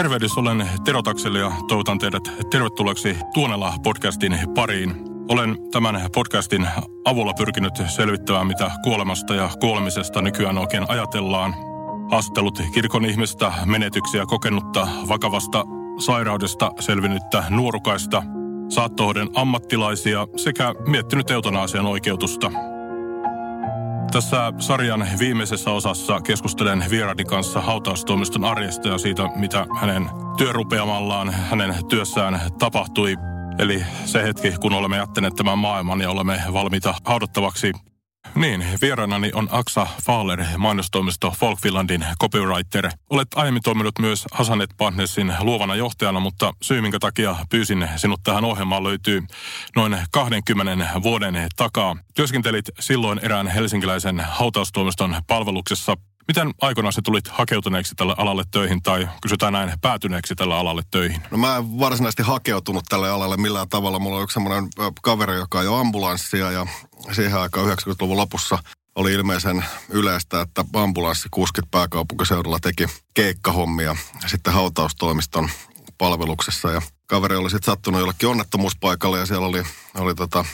Tervehdys, olen Tero Takseli ja toivotan teidät tervetulleeksi Tuonela podcastin pariin. Olen tämän podcastin avulla pyrkinyt selvittämään, mitä kuolemasta ja kuolemisesta nykyään oikein ajatellaan. Haastattelut kirkon ihmistä, menetyksiä kokenutta, vakavasta sairaudesta selvinnyttä nuorukaista, saattohoiden ammattilaisia sekä miettinyt eutanaasian oikeutusta – tässä sarjan viimeisessä osassa keskustelen vieraani kanssa hautaustoimiston arjesta ja siitä, mitä hänen työrupeamallaan, hänen työssään tapahtui. Eli se hetki, kun olemme jättäneet tämän maailman ja olemme valmiita haudattavaksi niin, vieraanani on Aksa Fahler, mainostoimisto Folkfinlandin copywriter. Olet aiemmin toiminut myös Hasanet Partnersin luovana johtajana, mutta syy minkä takia pyysin sinut tähän ohjelmaan löytyy noin 20 vuoden takaa. Työskentelit silloin erään helsinkiläisen hautaustoimiston palveluksessa Miten aikoinaan se tulit hakeutuneeksi tälle alalle töihin tai kysytään näin päätyneeksi tälle alalle töihin? No mä en varsinaisesti hakeutunut tälle alalle millään tavalla. Mulla on yksi semmoinen kaveri, joka jo ambulanssia ja siihen aikaan 90-luvun lopussa oli ilmeisen yleistä, että ambulanssikuskit pääkaupunkiseudulla teki keikkahommia sitten hautaustoimiston palveluksessa. Ja kaveri oli sitten sattunut jollekin onnettomuuspaikalle ja siellä oli, oli tota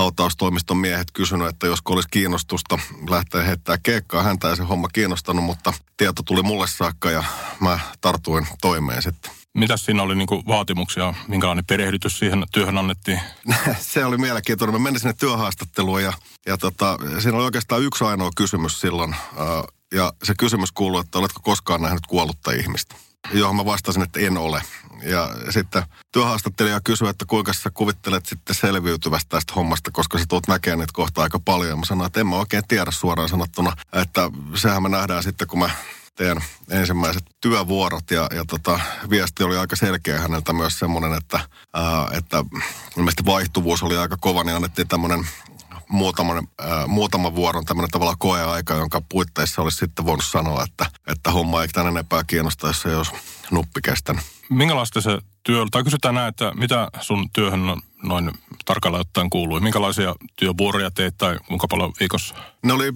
hautaustoimiston miehet kysynyt, että josko olisi kiinnostusta lähteä heittää keikkaa. Häntä ei se homma kiinnostanut, mutta tieto tuli mulle saakka ja mä tartuin toimeen sitten. Mitä siinä oli niinku vaatimuksia, minkälainen perehdytys siihen työhön annettiin? se oli mielenkiintoinen. Mä menin sinne työhaastatteluun ja, ja tota, siinä oli oikeastaan yksi ainoa kysymys silloin. ja se kysymys kuului, että oletko koskaan nähnyt kuollutta ihmistä? Johon mä vastasin, että en ole. Ja sitten työhaastattelija kysyi, että kuinka sä kuvittelet sitten selviytyvästä tästä hommasta, koska sä tulet näkemään niitä kohta aika paljon. Mä sanoin, että en mä oikein tiedä suoraan sanottuna, että sehän me nähdään sitten, kun mä teen ensimmäiset työvuorot ja, ja tota, viesti oli aika selkeä häneltä myös semmoinen, että, ää, että vaihtuvuus oli aika kova, niin annettiin tämmöinen muutaman, äh, muutaman vuoron tämmöinen tavallaan koeaika, jonka puitteissa olisi sitten voinut sanoa, että, että homma ei tänne enempää kiinnosta, jos nuppi kestänyt. Minkälaista se työ, tai kysytään näin, että mitä sun työhön noin tarkalleen ottaen kuului? Minkälaisia työvuoroja teit tai kuinka paljon viikossa? Ne oli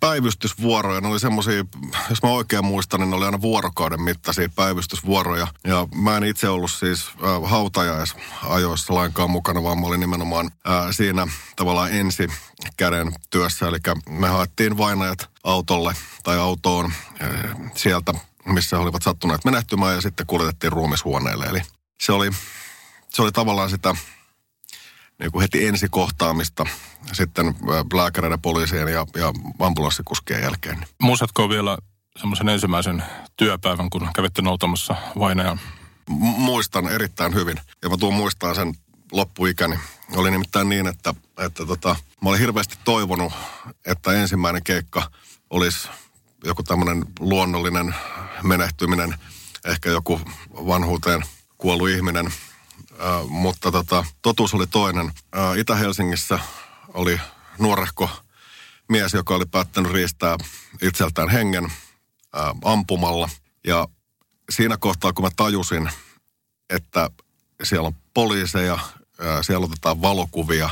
päivystysvuoroja, ne oli semmoisia, jos mä oikein muistan, niin ne oli aina vuorokauden mittaisia päivystysvuoroja. Ja mä en itse ollut siis äh, hautajaisajoissa lainkaan mukana, vaan mä olin nimenomaan äh, siinä tavallaan ensi käden työssä. Eli me haettiin vainajat autolle tai autoon äh, sieltä missä olivat sattuneet menehtymään ja sitten kuljetettiin ruumishuoneelle. Eli se oli, se oli tavallaan sitä niin kuin heti ensikohtaamista sitten lääkäreiden, poliisien ja, ja ambulanssikuskien jälkeen. Muistatko vielä semmoisen ensimmäisen työpäivän, kun kävitte noutamassa vainajan? Muistan erittäin hyvin. Ja mä tuun muistaa sen loppuikäni. Oli nimittäin niin, että, että tota, mä olin hirveästi toivonut, että ensimmäinen keikka olisi joku tämmöinen luonnollinen menehtyminen, ehkä joku vanhuuteen kuollut ihminen. Äh, mutta tota, totuus oli toinen. Äh, Itä-Helsingissä oli nuorehko mies, joka oli päättänyt riistää itseltään hengen äh, ampumalla. Ja siinä kohtaa, kun mä tajusin, että siellä on poliiseja, äh, siellä otetaan valokuvia,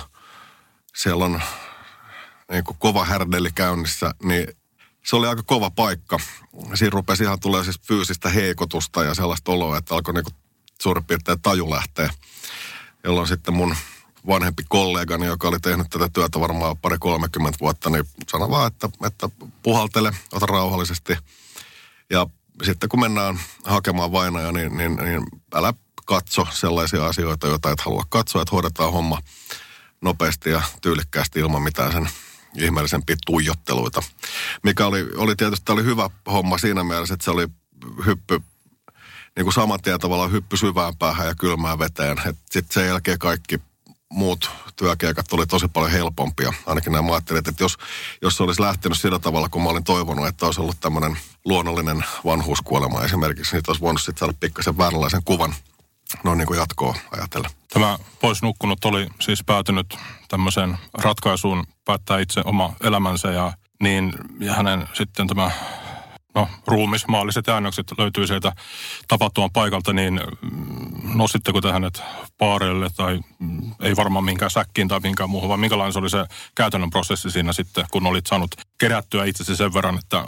siellä on niin kuin kova härdeli käynnissä, niin se oli aika kova paikka. Siinä rupesi ihan tulee siis fyysistä heikotusta ja sellaista oloa, että alkoi niinku suurin piirtein taju lähteä. Jolloin sitten mun vanhempi kollegani, joka oli tehnyt tätä työtä varmaan pari 30 vuotta, niin sanoi vaan, että, että puhaltele, ota rauhallisesti. Ja sitten kun mennään hakemaan vainoja, niin, niin, niin älä katso sellaisia asioita, joita et halua katsoa, että hoidetaan homma nopeasti ja tyylikkäästi ilman mitään sen ihmeellisempiä tuijotteluita. Mikä oli, oli tietysti oli hyvä homma siinä mielessä, että se oli hyppy niin kuin saman tien tavallaan hyppy syvään päähän ja kylmään veteen. Sitten sen jälkeen kaikki muut työkeikat oli tosi paljon helpompia. Ainakin nämä ajattelin, että jos, jos se olisi lähtenyt sillä tavalla, kun mä olin toivonut, että olisi ollut tämmöinen luonnollinen vanhuuskuolema esimerkiksi, niin olisi voinut sitten saada pikkasen vääränlaisen kuvan noin niin kuin jatkoa ajatella. Tämä pois nukkunut oli siis päätynyt tämmöiseen ratkaisuun päättää itse oma elämänsä ja niin ja hänen sitten tämä no, ruumismaalliset äännökset löytyy sieltä tapahtuman paikalta, niin mm, nostitteko te hänet paareille tai mm, ei varmaan minkään säkkiin tai minkään muuhun, vaan minkälainen se oli se käytännön prosessi siinä sitten, kun olit saanut kerättyä itsesi sen verran, että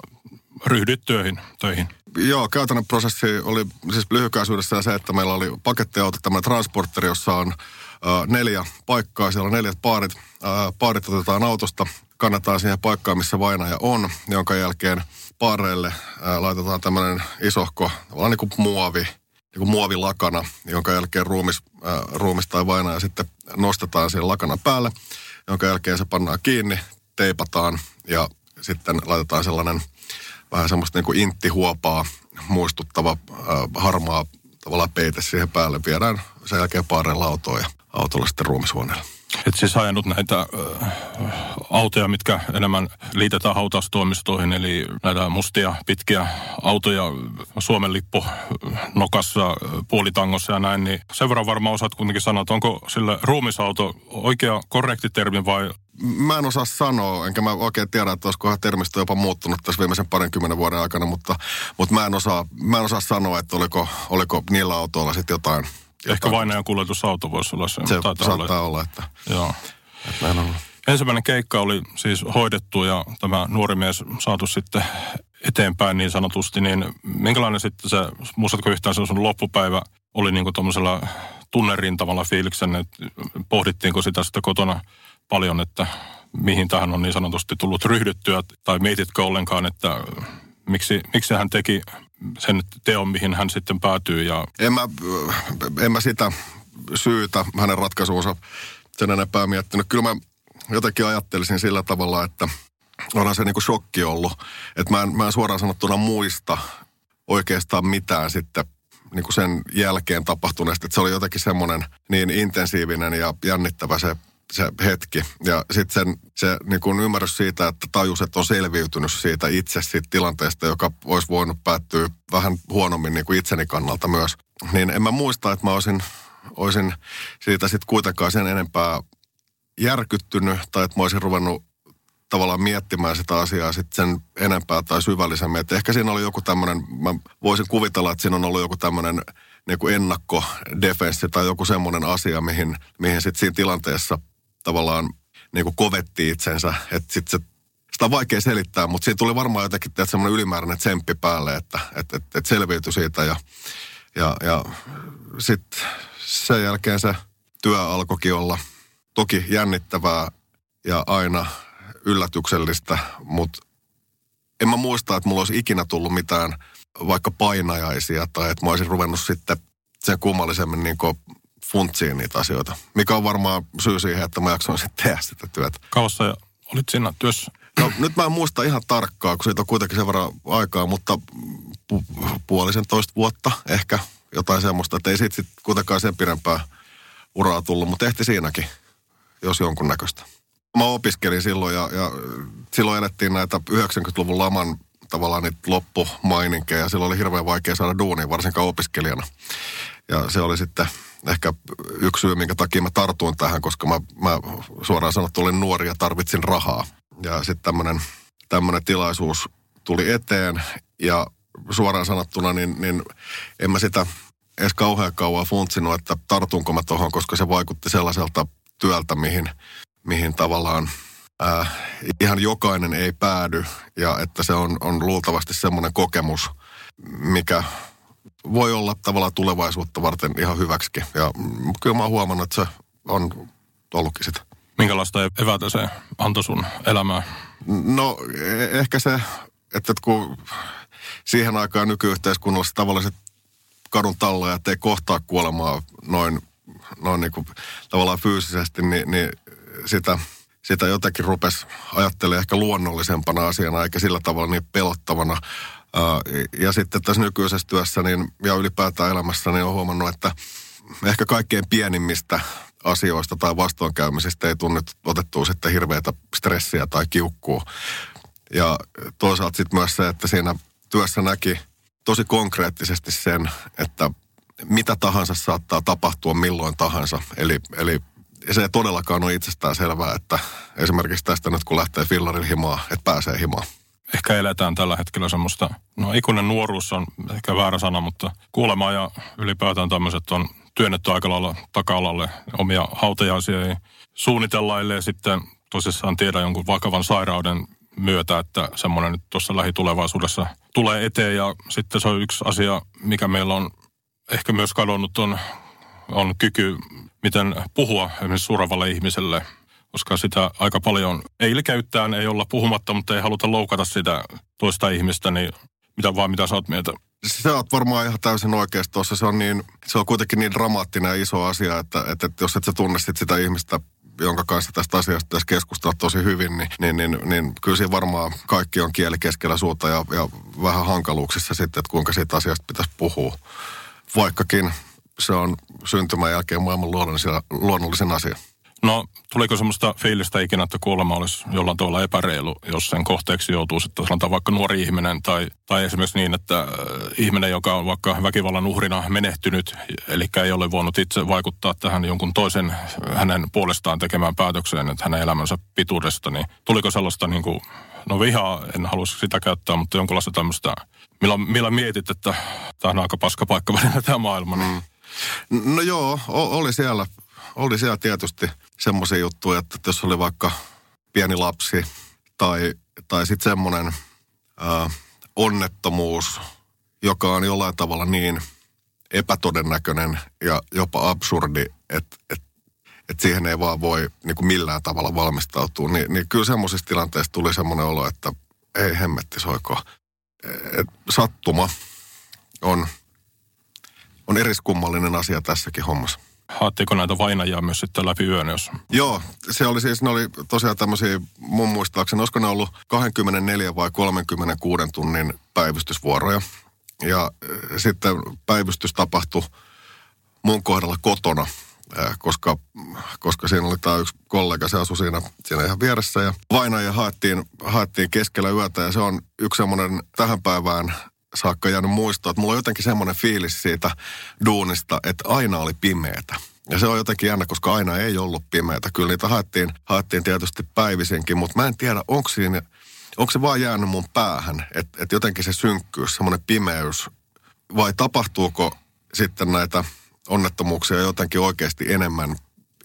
ryhdyt töihin, töihin? Joo, käytännön prosessi oli siis lyhykäisyydessä se, että meillä oli pakettiauto, tämmöinen transporteri, jossa on äh, neljä paikkaa, siellä on neljät paarit. Äh, paarit otetaan autosta, kannetaan siihen paikkaan, missä vainaja on, jonka jälkeen paareille ää, laitetaan tämmöinen isohko, tavallaan niin kuin muovi, niin kuin muovilakana, jonka jälkeen ruumis, ää, ruumis tai vainaja sitten nostetaan siihen lakana päälle, jonka jälkeen se pannaan kiinni, teipataan ja sitten laitetaan sellainen vähän semmoista niin kuin inttihuopaa muistuttava ää, harmaa tavallaan peite siihen päälle. Viedään sen jälkeen paareilla autoon ja autolla sitten ruumishuoneelle. Et siis ajanut näitä autoja, mitkä enemmän liitetään hautaustoimistoihin, eli näitä mustia, pitkiä autoja, Suomen lippu nokassa, puolitangossa ja näin, niin sen verran varmaan osaat kuitenkin sanoa, että onko sille ruumisauto oikea korrekti termi vai? Mä en osaa sanoa, enkä mä oikein tiedä, että olisikohan termistö jopa muuttunut tässä viimeisen parinkymmenen vuoden aikana, mutta, mutta mä, en osaa, mä en osaa sanoa, että oliko, oliko niillä autoilla sitten jotain Ehkä vainajan kuljetusauto voisi olla se. Se saattaa olla, olla että, Joo. että näin on. Ensimmäinen keikka oli siis hoidettu ja tämä nuori mies saatu sitten eteenpäin niin sanotusti, niin minkälainen sitten se, muistatko yhtään se sun loppupäivä oli niin kuin tuommoisella tunnerintavalla fiiliksen, että pohdittiinko sitä sitten kotona paljon, että mihin tähän on niin sanotusti tullut ryhdyttyä, tai mietitkö ollenkaan, että miksi, miksi hän teki sen teon, mihin hän sitten päätyy. Ja... En, mä, en mä sitä syytä hänen ratkaisuunsa sen enempää miettinyt. Kyllä mä jotenkin ajattelisin sillä tavalla, että onhan se niinku shokki ollut. Että mä en, mä en suoraan sanottuna muista oikeastaan mitään sitten niin kuin sen jälkeen tapahtuneesta. Että se oli jotenkin semmoinen niin intensiivinen ja jännittävä se se hetki. Ja sitten se niin kuin ymmärrys siitä, että tajus, että on selviytynyt siitä itse siitä tilanteesta, joka olisi voinut päättyä vähän huonommin niin kuin itseni kannalta myös. Niin en mä muista, että mä olisin, olisin siitä sitten kuitenkaan sen enempää järkyttynyt tai että mä olisin ruvennut tavallaan miettimään sitä asiaa sitten sen enempää tai syvällisemmin. Et ehkä siinä oli joku tämmöinen, mä voisin kuvitella, että siinä on ollut joku tämmöinen niin kuin ennakkodefenssi tai joku semmoinen asia, mihin, mihin sitten siinä tilanteessa tavallaan niin kuin kovetti itsensä. Että sit se, sitä on vaikea selittää, mutta siitä tuli varmaan jotenkin että semmoinen ylimääräinen tsemppi päälle, että et, et, et selviytyi siitä. Ja, ja, ja sitten sen jälkeen se työ alkoikin olla toki jännittävää ja aina yllätyksellistä, mutta en mä muista, että mulla olisi ikinä tullut mitään vaikka painajaisia tai että mä olisin ruvennut sitten sen kummallisemmin niin funtsiin niitä asioita. Mikä on varmaan syy siihen, että mä jaksoin sitten tehdä sitä työtä. Kauassa ja olit siinä työssä? No nyt mä en muista ihan tarkkaa, kun siitä on kuitenkin sen verran aikaa, mutta pu- puolisen toista vuotta ehkä jotain semmoista, että ei siitä sitten kuitenkaan sen pidempää uraa tullut, mutta ehti siinäkin, jos jonkun näköistä. Mä opiskelin silloin ja, ja silloin elettiin näitä 90-luvun laman tavallaan niitä loppumaininkeja ja silloin oli hirveän vaikea saada duunia, varsinkaan opiskelijana. Ja se oli sitten ehkä yksi syy, minkä takia mä tartuin tähän, koska mä, mä suoraan sanottu olin nuori ja tarvitsin rahaa. Ja sitten tämmöinen tilaisuus tuli eteen ja suoraan sanottuna, niin, niin en mä sitä edes kauhean kauan funtsinut, että tartunko mä tuohon, koska se vaikutti sellaiselta työltä, mihin, mihin tavallaan äh, ihan jokainen ei päädy ja että se on, on luultavasti semmoinen kokemus, mikä voi olla tavallaan tulevaisuutta varten ihan hyväksikin. Ja kyllä mä oon huomannut, että se on ollutkin sitä. Minkälaista evätä se antoi sun elämään? No e- ehkä se, että kun siihen aikaan nykyyhteiskunnassa tavalliset kadun tallajat ei kohtaa kuolemaa noin, noin niin kuin tavallaan fyysisesti, niin, niin sitä, sitä jotenkin rupesi ajattelemaan ehkä luonnollisempana asiana, eikä sillä tavalla niin pelottavana ja sitten tässä nykyisessä työssä niin, ja ylipäätään elämässä niin on huomannut, että ehkä kaikkein pienimmistä asioista tai vastoinkäymisistä ei tunnet otettua sitten hirveätä stressiä tai kiukkua. Ja toisaalta sitten myös se, että siinä työssä näki tosi konkreettisesti sen, että mitä tahansa saattaa tapahtua milloin tahansa. Eli, eli se ei todellakaan ole itsestään selvää, että esimerkiksi tästä nyt kun lähtee fillarin himaa, että pääsee himaan. Ehkä eletään tällä hetkellä semmoista, no ikuinen nuoruus on ehkä väärä sana, mutta kuolema ja ylipäätään tämmöiset on työnnetty aika lailla taka-alalle omia hautajaisia ei suunnitella, ellei sitten tosissaan tiedä jonkun vakavan sairauden myötä, että semmoinen nyt tuossa lähitulevaisuudessa tulee eteen. Ja sitten se on yksi asia, mikä meillä on ehkä myös kadonnut, on, on kyky, miten puhua esimerkiksi suravalle ihmiselle, koska sitä aika paljon ei käyttää, ei olla puhumatta, mutta ei haluta loukata sitä toista ihmistä, niin mitä vaan, mitä sä oot mieltä? Sä oot varmaan ihan täysin oikeassa tuossa. Se on, niin, se on kuitenkin niin dramaattinen ja iso asia, että, että, että jos et sä tunne sit sitä ihmistä jonka kanssa tästä asiasta tässä keskustella tosi hyvin, niin, niin, niin, niin kyllä siinä varmaan kaikki on kieli keskellä suuta ja, ja vähän hankaluuksissa sitten, että kuinka siitä asiasta pitäisi puhua. Vaikkakin se on syntymän jälkeen maailman luonnollisen asia. No, tuliko semmoista fiilistä ikinä, että kuolema olisi jollain tavalla epäreilu, jos sen kohteeksi joutuu sitten sanotaan vaikka nuori ihminen tai, tai esimerkiksi niin, että äh, ihminen, joka on vaikka väkivallan uhrina menehtynyt, eli ei ole voinut itse vaikuttaa tähän jonkun toisen hänen puolestaan tekemään päätökseen, että hänen elämänsä pituudesta, niin tuliko sellaista niin kuin, no vihaa, en haluaisi sitä käyttää, mutta jonkunlaista tämmöistä, millä, millä mietit, että tämä on aika paska paikka välillä tämä maailma, niin No joo, oli siellä, oli siellä tietysti semmoisia juttuja, että jos oli vaikka pieni lapsi tai, tai sitten semmoinen onnettomuus, joka on jollain tavalla niin epätodennäköinen ja jopa absurdi, että, että, että siihen ei vaan voi niin kuin millään tavalla valmistautua, niin, niin kyllä semmoisissa tilanteissa tuli semmoinen olo, että ei hemmetti soiko. Et sattuma on, on eriskummallinen asia tässäkin hommassa. Haattiko näitä vainajia myös sitten läpi yön, jos... Joo, se oli siis, ne oli tosiaan tämmöisiä, mun muistaakseni, olisiko ne ollut 24 vai 36 tunnin päivystysvuoroja. Ja äh, sitten päivystys tapahtui mun kohdalla kotona, äh, koska, koska siinä oli tämä yksi kollega, se asui siinä, siinä ihan vieressä. Ja vainaja haettiin, haettiin keskellä yötä ja se on yksi semmoinen tähän päivään saakka jäänyt muistoa, että mulla on jotenkin semmoinen fiilis siitä duunista, että aina oli pimeätä. Ja se on jotenkin jännä, koska aina ei ollut pimeätä. Kyllä niitä haettiin, haettiin tietysti päivisinkin, mutta mä en tiedä, onko siinä, onko se vaan jäänyt mun päähän, että, että jotenkin se synkkyys, semmoinen pimeys, vai tapahtuuko sitten näitä onnettomuuksia jotenkin oikeasti enemmän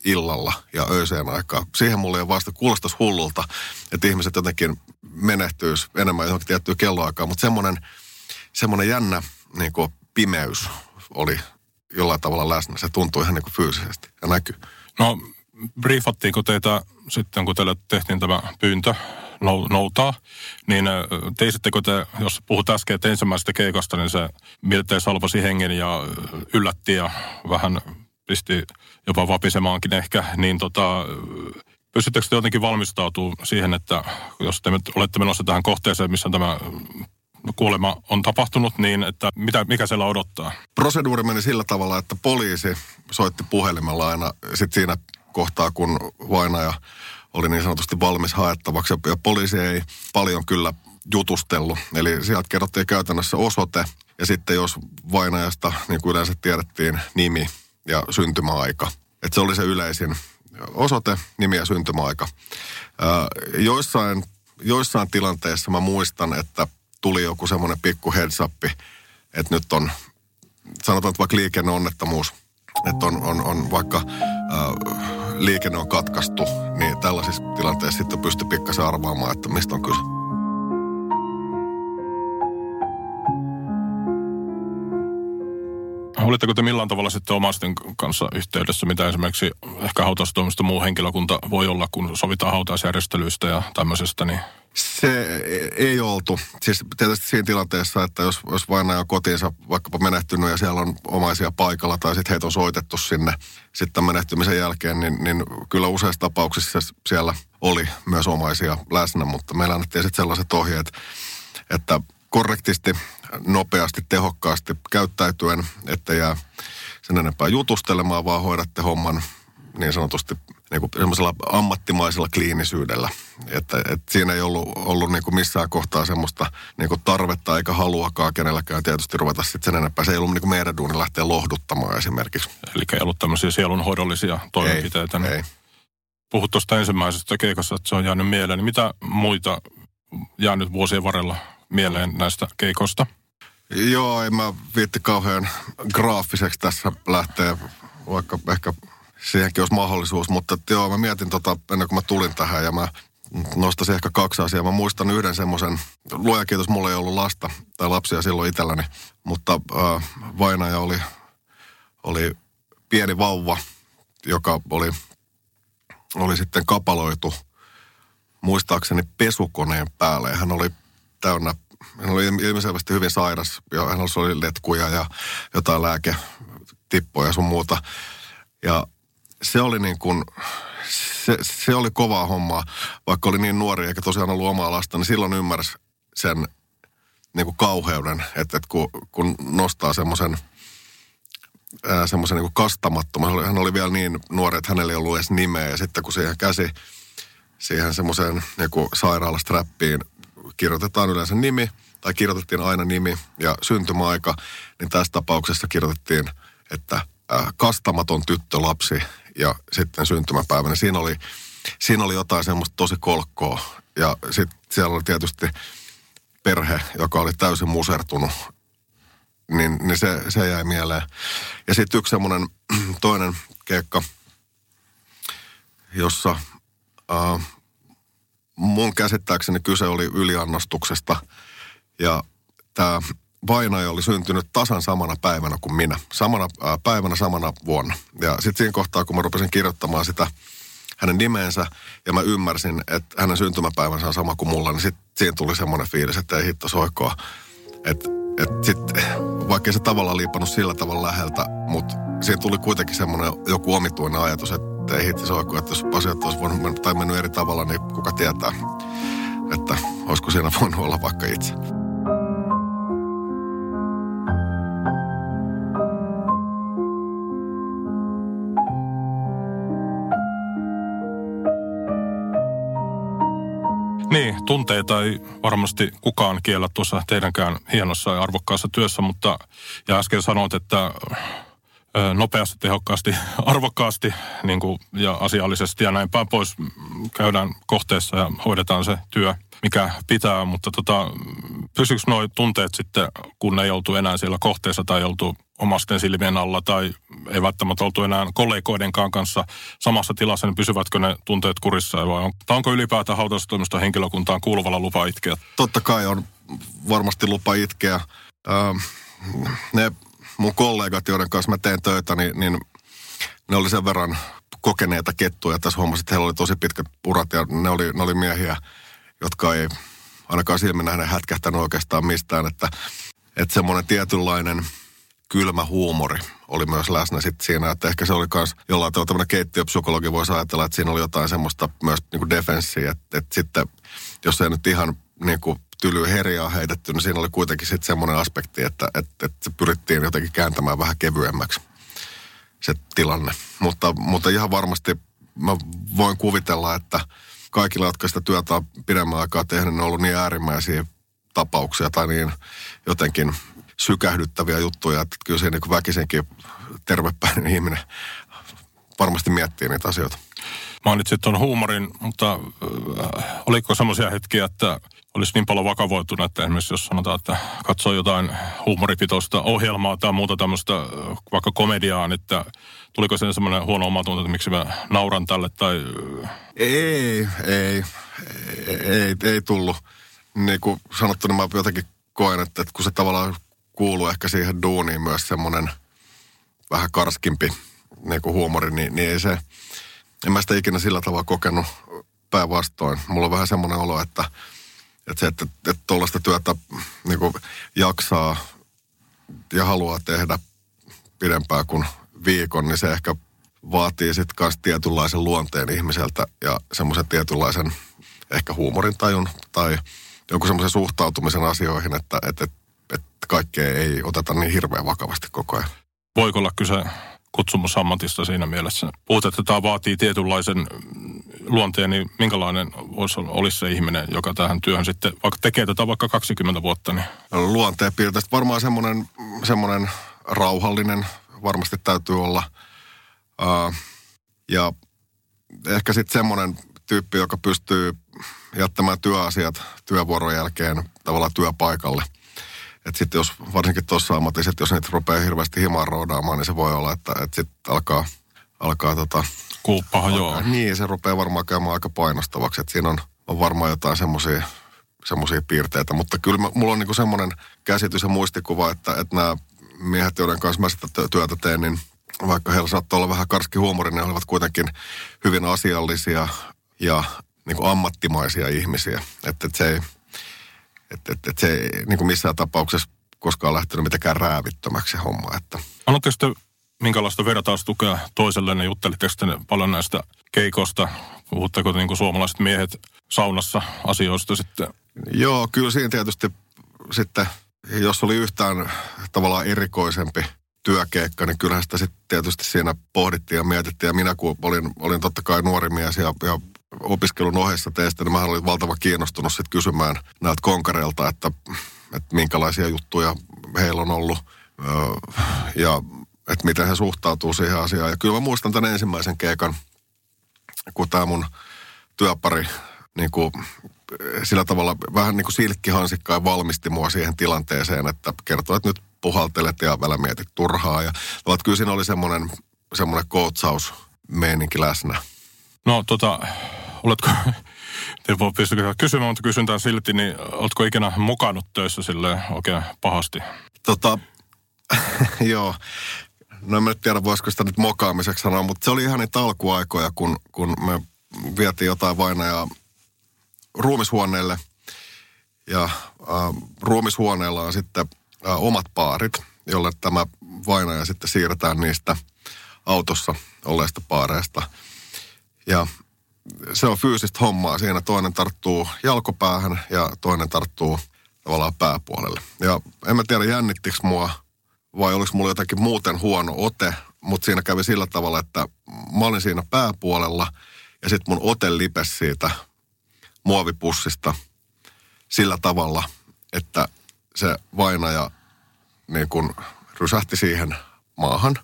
illalla ja öiseen aikaan. Siihen mulle ei vasta kuulostaisi hullulta, että ihmiset jotenkin menehtyisi enemmän johonkin tiettyyn kelloaikaan, mutta semmoinen semmoinen jännä niin kuin pimeys oli jollain tavalla läsnä. Se tuntui ihan niin kuin fyysisesti ja näkyy. No, briefattiinko teitä sitten, kun teille tehtiin tämä pyyntö noutaa, niin teisittekö te, jos puhut äsken että ensimmäisestä keikasta, niin se miltei salvasi hengen ja yllätti ja vähän pisti jopa vapisemaankin ehkä, niin tota, pystyttekö te jotenkin valmistautumaan siihen, että jos te olette menossa tähän kohteeseen, missä tämä kuolema on tapahtunut, niin että mitä, mikä siellä odottaa? Proseduuri meni sillä tavalla, että poliisi soitti puhelimella aina sit siinä kohtaa, kun vainaja oli niin sanotusti valmis haettavaksi. Ja poliisi ei paljon kyllä jutustellut. Eli sieltä kerrottiin käytännössä osoite ja sitten jos vainajasta, niin kuin yleensä tiedettiin, nimi ja syntymäaika. Että se oli se yleisin osoite, nimi ja syntymäaika. Ää, joissain, joissain tilanteissa mä muistan, että tuli joku semmoinen pikku heads up, että nyt on, sanotaan että vaikka liikenneonnettomuus, että on, on, on vaikka äh, liikenne on katkaistu, niin tällaisissa tilanteissa sitten pystyy pikkasen arvaamaan, että mistä on kyse. Oletteko te millään tavalla sitten omaisten kanssa yhteydessä, mitä esimerkiksi ehkä hautaustoimista muu henkilökunta voi olla, kun sovitaan hautausjärjestelyistä ja tämmöisestä, niin se ei oltu. Siis tietysti siinä tilanteessa, että jos, jos vainaja on kotiinsa vaikkapa menehtynyt ja siellä on omaisia paikalla tai sitten heitä on soitettu sinne sitten menehtymisen jälkeen, niin, niin kyllä useissa tapauksissa siellä oli myös omaisia läsnä, mutta meillä annettiin sitten sellaiset ohjeet, että korrektisti, nopeasti, tehokkaasti käyttäytyen, että jää sen enempää jutustelemaan, vaan hoidatte homman niin sanotusti niin kuin semmoisella ammattimaisella kliinisyydellä. Että, että siinä ei ollut, ollut niin kuin missään kohtaa semmoista niin kuin tarvetta eikä haluakaan kenelläkään tietysti ruveta sitten sen enempää. Se ei ollut niin kuin meidän duuni lähteä lohduttamaan esimerkiksi. Eli ei ollut tämmöisiä sielunhoidollisia toimenpiteitä. Ei, ei. Puhut tuosta ensimmäisestä keikasta, että se on jäänyt mieleen. Niin mitä muita jäänyt vuosien varrella mieleen näistä keikosta? Joo, en mä viitti kauhean graafiseksi tässä lähteä, vaikka ehkä siihenkin olisi mahdollisuus. Mutta joo, mä mietin tota ennen kuin mä tulin tähän ja mä nostaisin ehkä kaksi asiaa. Mä muistan yhden semmoisen, luoja kiitos, mulla ei ollut lasta tai lapsia silloin itselläni, mutta äh, vainaja oli, oli pieni vauva, joka oli, oli sitten kapaloitu muistaakseni pesukoneen päälle. Hän oli täynnä, hän oli ilmiselvästi hyvin sairas ja hän oli letkuja ja jotain lääketippoja ja sun muuta. Ja se oli niin kuin, se, se oli kovaa hommaa, vaikka oli niin nuori eikä tosiaan ollut omaa lasta, niin silloin ymmärsi sen niin kuin kauheuden, että, että kun, kun nostaa semmoisen semmoisen niin kastamattoman, hän oli vielä niin nuori, että hänellä ei ollut edes nimeä, ja sitten kun siihen käsi, siihen semmoiseen niin sairaalastrappiin kirjoitetaan yleensä nimi, tai kirjoitettiin aina nimi ja syntymäaika, niin tässä tapauksessa kirjoitettiin, että kastamaton tyttölapsi ja sitten syntymäpäivänä. Siinä oli, siinä oli jotain semmoista tosi kolkkoa. Ja sitten siellä oli tietysti perhe, joka oli täysin musertunut. Niin, niin se, se jäi mieleen. Ja sitten yksi semmoinen toinen keikka, jossa äh, mun käsittääkseni kyse oli yliannostuksesta. Ja tämä vainaja oli syntynyt tasan samana päivänä kuin minä. Samana ää, päivänä, samana vuonna. Ja sitten siinä kohtaa, kun mä rupesin kirjoittamaan sitä hänen nimensä, ja mä ymmärsin, että hänen syntymäpäivänsä on sama kuin mulla, niin sitten siinä tuli semmoinen fiilis, että ei hitto soikoa. Että et sitten, vaikka se tavallaan liipannut sillä tavalla läheltä, mutta siinä tuli kuitenkin semmoinen joku omituinen ajatus, että ei hitto soikoa, että jos asiat olisi voinut mennä, tai mennyt eri tavalla, niin kuka tietää, että olisiko siinä voinut olla vaikka itse. Niin, tunteita ei varmasti kukaan kiellä tuossa teidänkään hienossa ja arvokkaassa työssä, mutta ja äsken sanoit, että nopeasti, tehokkaasti, arvokkaasti niin kuin, ja asiallisesti ja näin päin pois käydään kohteessa ja hoidetaan se työ, mikä pitää, mutta tota, pysyykö nuo tunteet sitten, kun ei oltu enää siellä kohteessa tai oltu omasten silmien alla tai ei välttämättä oltu enää kollegoidenkaan kanssa samassa tilassa, niin pysyvätkö ne tunteet kurissa vai on, onko ylipäätään hautaustoimiston henkilökuntaan kuuluvalla lupa itkeä? Totta kai on varmasti lupa itkeä. Ähm, ne mun kollegat, joiden kanssa mä teen töitä, niin, niin ne oli sen verran kokeneita kettuja tässä hommassa, että heillä oli tosi pitkät urat ja ne oli, ne oli miehiä, jotka ei ainakaan silmin nähden hätkähtänyt oikeastaan mistään, että, että semmoinen tietynlainen – kylmä huumori oli myös läsnä sitten siinä, että ehkä se oli myös jollain tavalla tämmöinen keittiöpsykologi voisi ajatella, että siinä oli jotain semmoista myös niin defenssiä, että, että sitten jos ei nyt ihan niin kuin tylyä herjaa heitetty, niin siinä oli kuitenkin sitten semmoinen aspekti, että, että, että se pyrittiin jotenkin kääntämään vähän kevyemmäksi se tilanne. Mutta, mutta ihan varmasti mä voin kuvitella, että kaikilla, jotka sitä työtä on pidemmän aikaa tehnyt, ne on ollut niin äärimmäisiä tapauksia tai niin jotenkin sykähdyttäviä juttuja, että kyllä se niin väkisenkin tervepäinen ihminen varmasti miettii niitä asioita. Mainitsit tuon huumorin, mutta äh, oliko semmoisia hetkiä, että olisi niin paljon vakavoitunut, että esimerkiksi jos sanotaan, että katsoo jotain huumoripitoista ohjelmaa tai muuta tämmöistä äh, vaikka komediaa, että tuliko sen semmoinen huono omatunto, että miksi mä nauran tälle tai... Ei, ei, ei, ei, ei tullut. Niin kuin sanottu, niin mä jotenkin koen, että, että kun se tavallaan kuuluu ehkä siihen duuniin myös semmoinen vähän karskimpi niin kuin huumori, niin, niin ei se, en mä sitä ikinä sillä tavalla kokenut päinvastoin. Mulla on vähän semmoinen olo, että, että se, että, että tuollaista työtä niin kuin jaksaa ja haluaa tehdä pidempään kuin viikon, niin se ehkä vaatii sitten myös tietynlaisen luonteen ihmiseltä ja semmoisen tietynlaisen ehkä huumorintajun tai jonkun semmoisen suhtautumisen asioihin, että, että, että kaikkea ei oteta niin hirveän vakavasti koko ajan. Voiko olla kyse kutsumusammatista siinä mielessä. Puhut, että tämä vaatii tietynlaisen luonteen, niin minkälainen olisi, olisi se ihminen, joka tähän työhön sitten, vaikka tekee tätä vaikka 20 vuotta? Niin. Luonteen piirteistä varmaan semmoinen, semmoinen rauhallinen varmasti täytyy olla. Uh, ja ehkä sitten semmoinen tyyppi, joka pystyy jättämään työasiat työvuoron jälkeen tavallaan työpaikalle. Että sitten jos, varsinkin tuossa ammatissa, jos niitä rupeaa hirveästi himaan roudaamaan, niin se voi olla, että, että sitten alkaa, alkaa tota... Kuuppaha, joo. Niin, se rupeaa varmaan käymään aika painostavaksi. Että siinä on, on varmaan jotain semmoisia semmoisia piirteitä. Mutta kyllä mä, mulla on niinku semmoinen käsitys ja muistikuva, että, että nämä miehet, joiden kanssa mä sitä työtä teen, niin vaikka heillä saattoi olla vähän karski huumori, niin he olivat kuitenkin hyvin asiallisia ja niin kuin ammattimaisia ihmisiä. Että, että se ei, että, että, että se ei niin kuin missään tapauksessa koskaan lähtenyt mitenkään räävittömäksi se homma. Että. Annatteko te minkälaista vertaustukea toiselle, ne juttelitteko te paljon näistä keikosta? Puhutteko niin kuin suomalaiset miehet saunassa asioista sitten? Joo, kyllä siinä tietysti sitten, jos oli yhtään tavallaan erikoisempi työkeikka, niin kyllähän sitä sitten tietysti siinä pohdittiin ja mietittiin. Ja minä kun olin, olin totta kai nuori mies ja, ja opiskelun ohessa teistä, niin mä olin valtava kiinnostunut sitten kysymään näiltä konkareilta, että, että minkälaisia juttuja heillä on ollut ja että miten he suhtautuu siihen asiaan. Ja kyllä mä muistan tämän ensimmäisen keikan, kun tämä mun työpari niin kuin, sillä tavalla vähän niin kuin silkkihansikkaan valmisti mua siihen tilanteeseen, että kertoi, että nyt puhaltelet ja välillä mietit turhaa. Ja kyllä siinä oli semmoinen, semmoinen kootsaus meininki läsnä. No tota, oletko, te voi pystyä kysymään, mutta kysyn tämän silti, niin oletko ikinä mukannut töissä sille oikein pahasti? Tota, joo. No en tiedä, voisiko sitä nyt mokaamiseksi sanoa, mutta se oli ihan niitä alkuaikoja, kun, kun me vietiin jotain vainajaa ruumishuoneelle. Ja äh, ruumishuoneella on sitten äh, omat paarit, jolle tämä vainaja sitten siirretään niistä autossa olleista paareista. Ja se on fyysistä hommaa. Siinä toinen tarttuu jalkopäähän ja toinen tarttuu tavallaan pääpuolelle. Ja en mä tiedä jännittikö mua vai oliko mulla jotakin muuten huono ote, mutta siinä kävi sillä tavalla, että mä olin siinä pääpuolella ja sitten mun ote lipesi siitä muovipussista sillä tavalla, että se vainaja niin kun rysähti siihen maahan.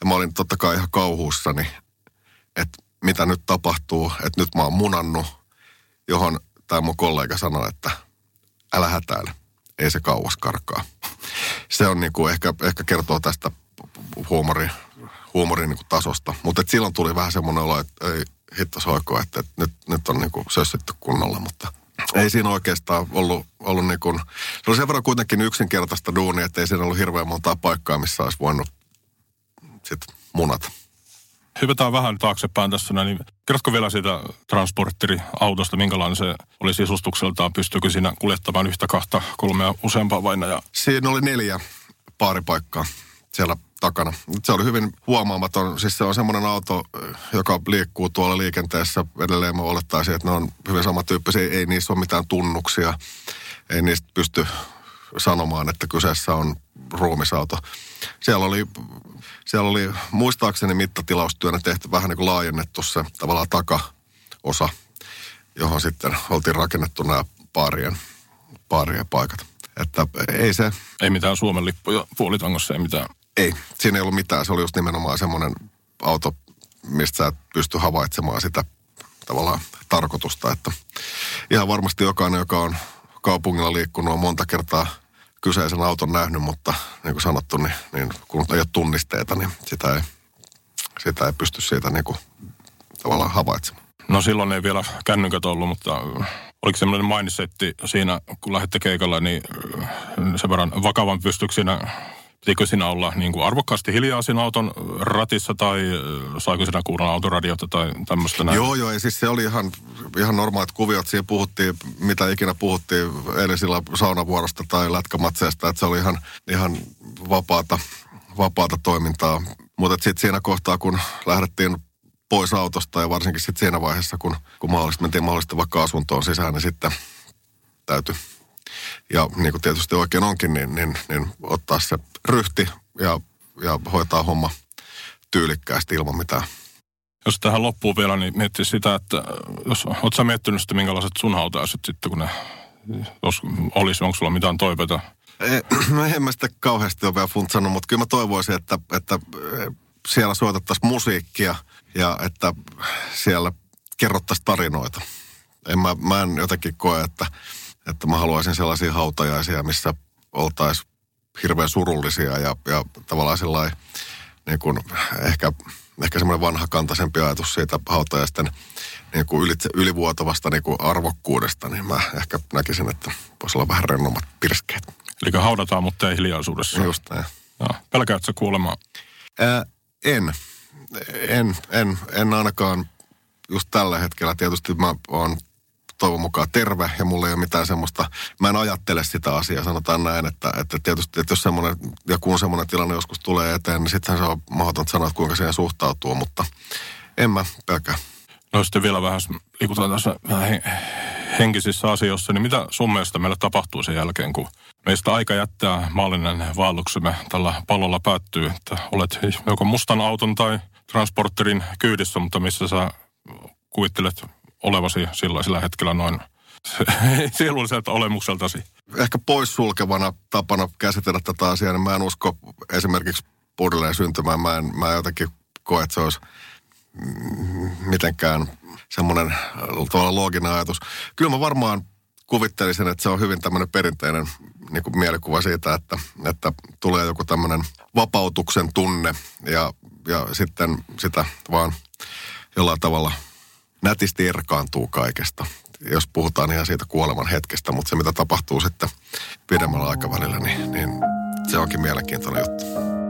Ja mä olin totta kai ihan kauhuussani, että mitä nyt tapahtuu, että nyt mä oon munannut, johon tämä mun kollega sanoi, että älä hätäile, ei se kauas karkaa. Se on niin kuin ehkä, ehkä kertoo tästä huumorin, huumorin niin kuin tasosta. Mutta silloin tuli vähän semmoinen olo, että ei hitto soiko, että, että nyt, nyt on niin kuin sössitty kunnolla, mutta ei siinä oikeastaan ollut, ollut niin kuin, se oli sen verran kuitenkin yksinkertaista duunia, että ei siinä ollut hirveän montaa paikkaa, missä olisi voinut sit munata hypätään vähän taaksepäin tässä. Niin kerrotko vielä siitä transportteriautosta, minkälainen se oli sisustukseltaan? Pystyykö siinä kuljettamaan yhtä, kahta, kolmea, useampaa vainajaa? Siinä oli neljä paaripaikkaa siellä takana. Se oli hyvin huomaamaton. Siis se on semmoinen auto, joka liikkuu tuolla liikenteessä. Edelleen mä olettaisin, että ne on hyvin samantyyppisiä. Ei niissä ole mitään tunnuksia. Ei niistä pysty sanomaan, että kyseessä on ruumisauto. Siellä oli siellä oli muistaakseni mittatilaustyönä tehty vähän niin kuin laajennettu se tavallaan takaosa, johon sitten oltiin rakennettu nämä paarien, paarien paikat. Että ei se... Ei mitään Suomen lippuja puolitangossa, ei mitään. Ei, siinä ei ollut mitään. Se oli just nimenomaan semmoinen auto, mistä sä et pysty havaitsemaan sitä tavallaan tarkoitusta. Että ihan varmasti jokainen, joka on kaupungilla liikkunut, on monta kertaa – kyseisen auton nähnyt, mutta niin kuin sanottu, niin, niin kun ei ole tunnisteita, niin sitä ei, sitä ei pysty siitä niin kuin, tavallaan havaitsemaan. No silloin ei vielä kännykät ollut, mutta oliko semmoinen mindsetti siinä, kun lähdette keikalla, niin sen verran vakavan pystyykö siinä Pitikö siinä olla niin kuin arvokkaasti hiljaa siinä auton ratissa tai saiko siinä kuulla autoradiota tai tämmöistä näin? Joo, joo, ja siis se oli ihan, ihan normaalit kuviot. Siinä puhuttiin, mitä ikinä puhuttiin eilisillä saunavuorosta tai lätkämatseesta, että se oli ihan, ihan vapaata, vapaata toimintaa. Mutta sitten siinä kohtaa, kun lähdettiin pois autosta ja varsinkin sitten siinä vaiheessa, kun, kun mahdollisesti mentiin mahdollisesti vaikka asuntoon sisään, niin sitten täytyy ja niin kuin tietysti oikein onkin, niin, niin, niin ottaa se ryhti ja, ja hoitaa homma tyylikkäästi ilman mitään. Jos tähän loppuu vielä, niin miettii sitä, että jos oot sä miettinyt sitten, minkälaiset sun hautajaiset sitten, kun ne, jos olisi, onko sulla mitään toiveita? Ei, no en mä sitä kauheasti ole vielä funtsannut, mutta kyllä mä toivoisin, että, että siellä soitettaisiin musiikkia ja että siellä kerrottaisiin tarinoita. En mä, mä en jotenkin koe, että, että mä haluaisin sellaisia hautajaisia, missä oltaisiin hirveän surullisia ja, ja tavallaan sellainen niin kuin ehkä, ehkä semmoinen vanhakantaisempi ajatus siitä hautajaisten niin kuin yli, ylivuotavasta niin kuin arvokkuudesta, niin mä ehkä näkisin, että voisi olla vähän rennommat pirskeet. Eli haudataan, mutta ei hiljaisuudessa. Just näin. No, pelkäätkö kuulemaan? Ää, en. En, en, en ainakaan just tällä hetkellä. Tietysti mä oon toivon mukaan terve ja mulla ei ole mitään semmoista, mä en ajattele sitä asiaa, sanotaan näin, että, että tietysti, että jos semmoinen, ja kun semmoinen tilanne joskus tulee eteen, niin sittenhän se on mahdotonta sanoa, että kuinka siihen suhtautuu, mutta en mä pelkää. No sitten vielä vähän liikutaan tässä vähän henkisissä asioissa, niin mitä sun mielestä meillä tapahtuu sen jälkeen, kun meistä aika jättää maallinen vaelluksemme tällä pallolla päättyy, että olet joko mustan auton tai transporterin kyydissä, mutta missä sä kuvittelet olevasi sillä hetkellä noin sielulliselta olemukseltasi? Ehkä poissulkevana tapana käsitellä tätä asiaa, niin mä en usko esimerkiksi uudelleen syntymään. Mä en, mä jotenkin koe, että se olisi mitenkään semmoinen tavallaan looginen ajatus. Kyllä mä varmaan kuvittelisin, että se on hyvin tämmöinen perinteinen niin kuin mielikuva siitä, että, että tulee joku tämmöinen vapautuksen tunne ja, ja sitten sitä vaan jollain tavalla nätisti erkaantuu kaikesta, jos puhutaan ihan siitä kuoleman hetkestä, mutta se mitä tapahtuu sitten pidemmällä aikavälillä, niin, niin se onkin mielenkiintoinen juttu.